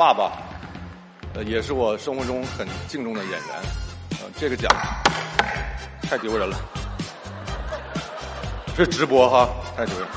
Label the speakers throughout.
Speaker 1: 爸爸，呃，也是我生活中很敬重的演员，呃，这个奖太丢人了，这直播哈，太丢人。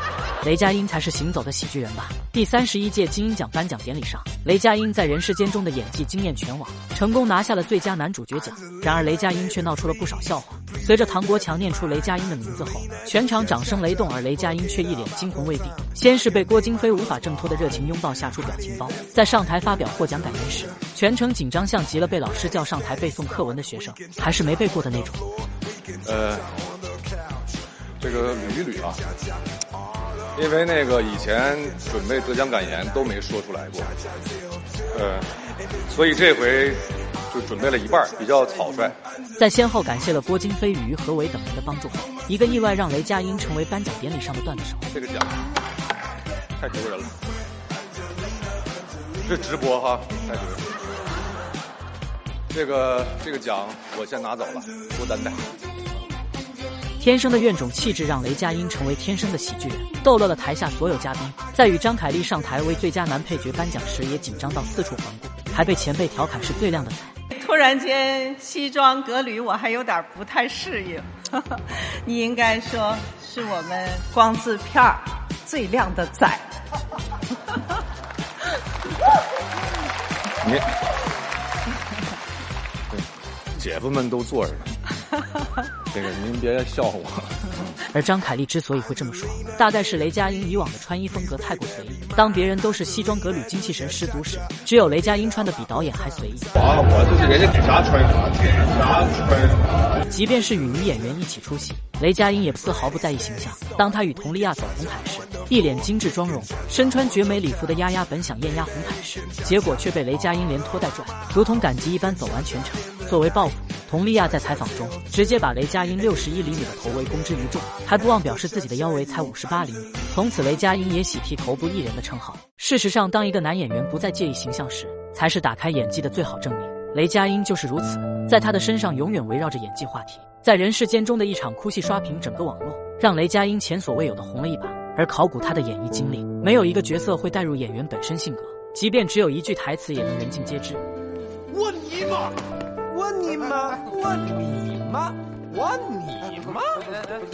Speaker 2: 雷佳音才是行走的喜剧人吧？第三十一届金鹰奖颁奖典礼上，雷佳音在《人世间》中的演技惊艳全网，成功拿下了最佳男主角奖。然而，雷佳音却闹出了不少笑话。随着唐国强念出雷佳音的名字后，全场掌声雷动，而雷佳音却一脸惊魂未定。先是被郭京飞无法挣脱的热情拥抱吓出表情包，在上台发表获奖感言时，全程紧张像极了被老师叫上台背诵课文的学生，还是没背过的那种。
Speaker 1: 呃，这个捋一捋啊。因为那个以前准备得奖感言都没说出来过，呃，所以这回就准备了一半，比较草率。
Speaker 2: 在先后感谢了郭京飞与于和伟等人的帮助后，一个意外让雷佳音成为颁奖典礼上的段子手。
Speaker 1: 这个奖太丢人了，这直播哈，太丢人。这个这个奖我先拿走了，多担待。
Speaker 2: 天生的怨种气质让雷佳音成为天生的喜剧人，逗乐了台下所有嘉宾。在与张凯丽上台为最佳男配角颁奖时，也紧张到四处环顾，还被前辈调侃是最靓的仔。
Speaker 3: 突然间西装革履，我还有点不太适应。你应该说是我们光字片儿最靓的仔。
Speaker 1: 你，姐夫们都坐着呢。这个您别笑话我。
Speaker 2: 而张凯丽之所以会这么说，大概是雷佳音以往的穿衣风格太过随意。当别人都是西装革履、精气神十足时，只有雷佳音穿的比导演还随意。
Speaker 1: 啊，我就是人家给啥穿啥，给啥穿。
Speaker 2: 即便是与女演员一起出席，雷佳音也丝毫不在意形象。当他与佟丽娅走红毯时，一脸精致妆容，身穿绝美礼服的丫丫本想艳压红毯时，结果却被雷佳音连拖带拽，如同赶集一般走完全程。作为报复。佟丽娅在采访中直接把雷佳音六十一厘米的头围公之于众，还不忘表示自己的腰围才五十八厘米。从此，雷佳音也喜提“头部艺人”的称号。事实上，当一个男演员不再介意形象时，才是打开演技的最好证明。雷佳音就是如此，在他的身上永远围绕着演技话题。在《人世间》中的一场哭戏刷屏整个网络，让雷佳音前所未有的红了一把。而考古他的演艺经历，没有一个角色会带入演员本身性格，即便只有一句台词，也能人尽皆知。
Speaker 4: 我尼玛！你妈！我你妈！我你妈！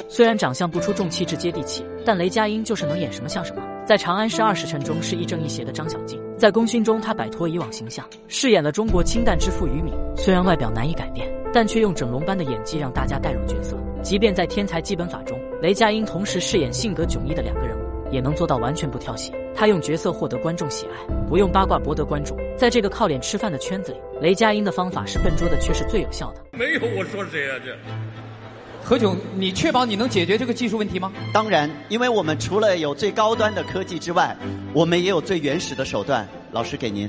Speaker 2: 虽然长相不出众，气质接地气，但雷佳音就是能演什么像什么。在《长安十二时辰》中是亦正亦邪的张小静，在《功勋》中他摆脱以往形象，饰演了中国清淡之父于敏。虽然外表难以改变，但却用整容般的演技让大家带入角色。即便在《天才基本法》中，雷佳音同时饰演性格迥异的两个人物，也能做到完全不跳戏。他用角色获得观众喜爱，不用八卦博得关注。在这个靠脸吃饭的圈子里，雷佳音的方法是笨拙的，却是最有效的。
Speaker 5: 没有我说谁啊？这
Speaker 6: 何炅，你确保你能解决这个技术问题吗？
Speaker 7: 当然，因为我们除了有最高端的科技之外，我们也有最原始的手段。老师给您。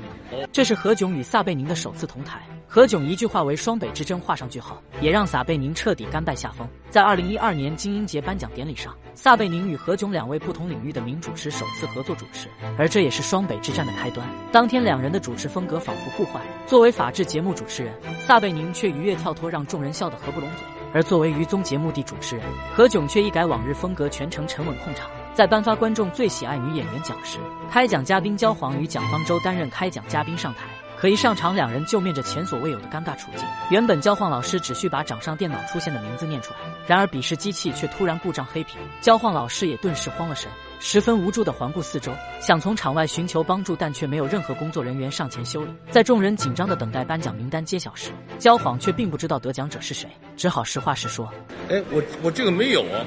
Speaker 2: 这是何炅与撒贝宁的首次同台。何炅一句话为双北之争画上句号，也让撒贝宁彻底甘拜下风。在二零一二年金鹰节颁奖典礼上，撒贝宁与何炅两位不同领域的名主持首次合作主持，而这也是双北之战的开端。当天两人的主持风格仿佛互换。作为法制节目主持人，撒贝宁却愉悦跳脱，让众人笑得合不拢嘴；而作为于综节目的主持人，何炅却一改往日风格，全程沉稳控场。在颁发观众最喜爱女演员奖时，开奖嘉宾焦晃与蒋方舟担任开奖嘉宾上台。可一上场，两人就面着前所未有的尴尬处境。原本焦晃老师只需把掌上电脑出现的名字念出来，然而笔试机器却突然故障黑屏，焦晃老师也顿时慌了神，十分无助的环顾四周，想从场外寻求帮助，但却没有任何工作人员上前修理。在众人紧张的等待颁奖名单揭晓时，焦晃却并不知道得奖者是谁，只好实话实说：“
Speaker 5: 哎，我我这个没有啊。”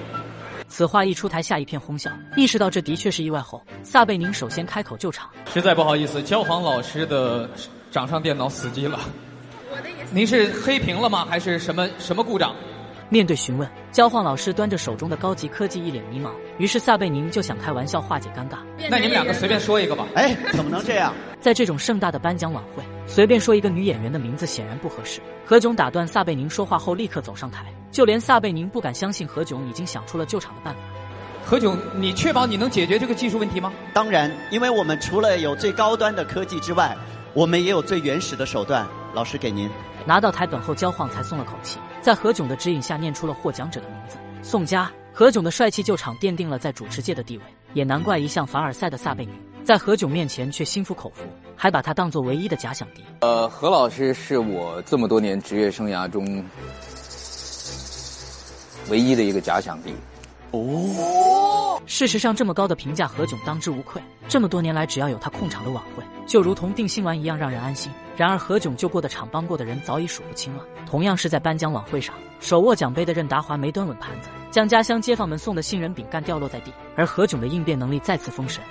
Speaker 2: 此话一出台下一片哄笑，意识到这的确是意外后，撒贝宁首先开口救场：“
Speaker 6: 实在不好意思，焦晃老师的。”掌上电脑死机了，您是黑屏了吗？还是什么什么故障？
Speaker 2: 面对询问，焦晃老师端着手中的高级科技，一脸迷茫。于是撒贝宁就想开玩笑化解尴尬。
Speaker 6: 那你们两个随便说一个吧。
Speaker 7: 哎，怎么能这样？
Speaker 2: 在这种盛大的颁奖晚会，随便说一个女演员的名字显然不合适。何炅打断撒贝宁说话后，立刻走上台。就连撒贝宁不敢相信何炅已经想出了救场的办法。
Speaker 6: 何炅，你确保你能解决这个技术问题吗？
Speaker 7: 当然，因为我们除了有最高端的科技之外。我们也有最原始的手段，老师给您
Speaker 2: 拿到台本后，焦晃才松了口气，在何炅的指引下念出了获奖者的名字宋佳。何炅的帅气救场奠定了在主持界的地位，也难怪一向凡尔赛的撒贝宁在何炅面前却心服口服，还把他当做唯一的假想敌。
Speaker 8: 呃，何老师是我这么多年职业生涯中唯一的一个假想敌。
Speaker 2: 哦，事实上，这么高的评价，何炅当之无愧。这么多年来，只要有他控场的晚会，就如同定心丸一样让人安心。然而，何炅救过的场、帮过的人早已数不清了。同样是在颁奖晚会上，手握奖杯的任达华没端稳盘子，将家乡街坊们送的杏仁饼干掉落在地，而何炅的应变能力再次封神。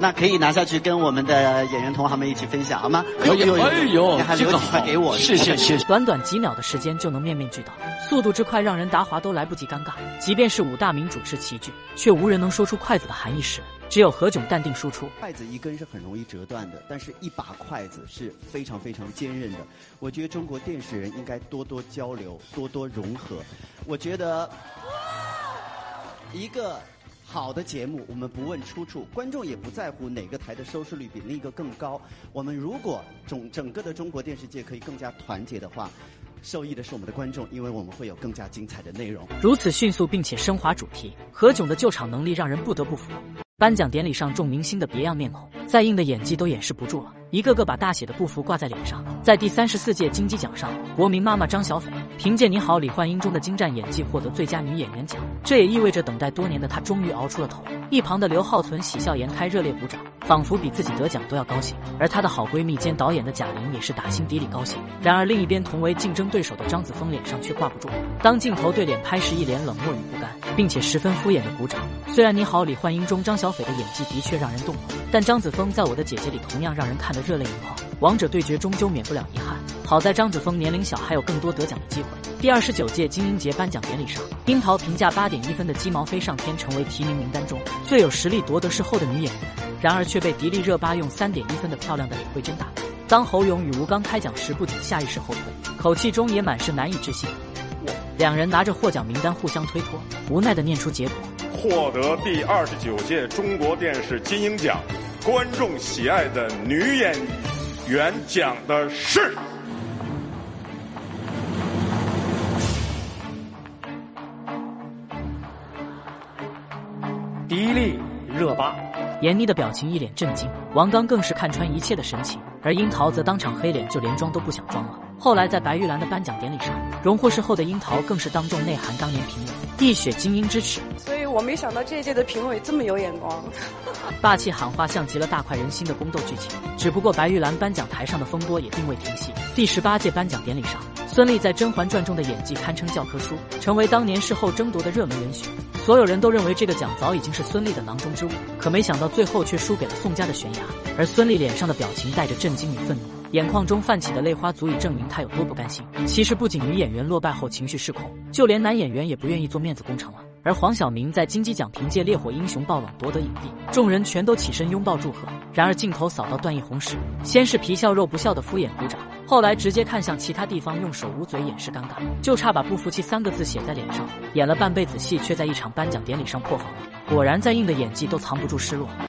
Speaker 7: 那可以拿下去跟我们的演员同行们一起分享好吗？
Speaker 6: 可以，哎呦，你
Speaker 7: 还留几块给我，
Speaker 6: 谢谢谢谢。
Speaker 2: 短短几秒的时间就能面面俱到，速度之快让人达华都来不及尴尬。即便是五大名主持齐聚，却无人能说出筷子的含义时，只有何炅淡定输出。
Speaker 7: 筷子一根是很容易折断的，但是一把筷子是非常非常坚韧的。我觉得中国电视人应该多多交流，多多融合。我觉得一个。好的节目，我们不问出处，观众也不在乎哪个台的收视率比另一个更高。我们如果整整个的中国电视界可以更加团结的话，受益的是我们的观众，因为我们会有更加精彩的内容。
Speaker 2: 如此迅速并且升华主题，何炅的救场能力让人不得不服。颁奖典礼上众明星的别样面孔，再硬的演技都掩饰不住了。一个个把大写的不服挂在脸上。在第三十四届金鸡奖上，国民妈妈张小斐凭借《你好，李焕英》中的精湛演技获得最佳女演员奖，这也意味着等待多年的她终于熬出了头。一旁的刘浩存喜笑颜开，热烈鼓掌，仿佛比自己得奖都要高兴。而她的好闺蜜兼导演的贾玲也是打心底里高兴。然而另一边，同为竞争对手的张子枫脸上却挂不住。当镜头对脸拍时，一脸冷漠与不甘，并且十分敷衍的鼓掌。虽然《你好，李焕英》中张小斐的演技的确让人动容，但张子枫在我的姐姐里同样让人看得热泪盈眶。王者对决终究免不了遗憾，好在张子枫年龄小，还有更多得奖的机会。第二十九届金鹰节颁奖典礼上，樱桃评价八点一分的《鸡毛飞上天》成为提名名单中最有实力夺得视后的女演员，然而却被迪丽热巴用三点一分的漂亮的李慧珍打败。当侯勇与吴刚开讲时，不仅下意识后退，口气中也满是难以置信。两人拿着获奖名单互相推脱，无奈的念出结果：
Speaker 9: 获得第二十九届中国电视金鹰奖，观众喜爱的女演员。奖的是
Speaker 4: 迪丽热巴，
Speaker 2: 闫妮的表情一脸震惊，王刚更是看穿一切的神情，而樱桃则当场黑脸，就连装都不想装了。后来在白玉兰的颁奖典礼上，荣获视后的樱桃更是当众内涵当年评委一雪精英之耻。
Speaker 10: 我没想到这一届的评委这么有眼光。
Speaker 2: 霸气喊话像极了大快人心的宫斗剧情，只不过白玉兰颁奖台上的风波也并未停息。第十八届颁奖典礼上，孙俪在《甄嬛传》中的演技堪称教科书，成为当年事后争夺的热门人选。所有人都认为这个奖早已经是孙俪的囊中之物，可没想到最后却输给了宋佳的悬崖。而孙俪脸上的表情带着震惊与愤怒，眼眶中泛起的泪花足以证明她有多不甘心。其实不仅女演员落败后情绪失控，就连男演员也不愿意做面子工程了。而黄晓明在金鸡奖凭借《烈火英雄》爆冷夺得影帝，众人全都起身拥抱祝贺。然而镜头扫到段奕宏时，先是皮笑肉不笑的敷衍鼓掌，后来直接看向其他地方，用手捂嘴掩饰尴尬，就差把“不服气”三个字写在脸上。演了半辈子戏，却在一场颁奖典礼上破防了。果然，再硬的演技都藏不住失落。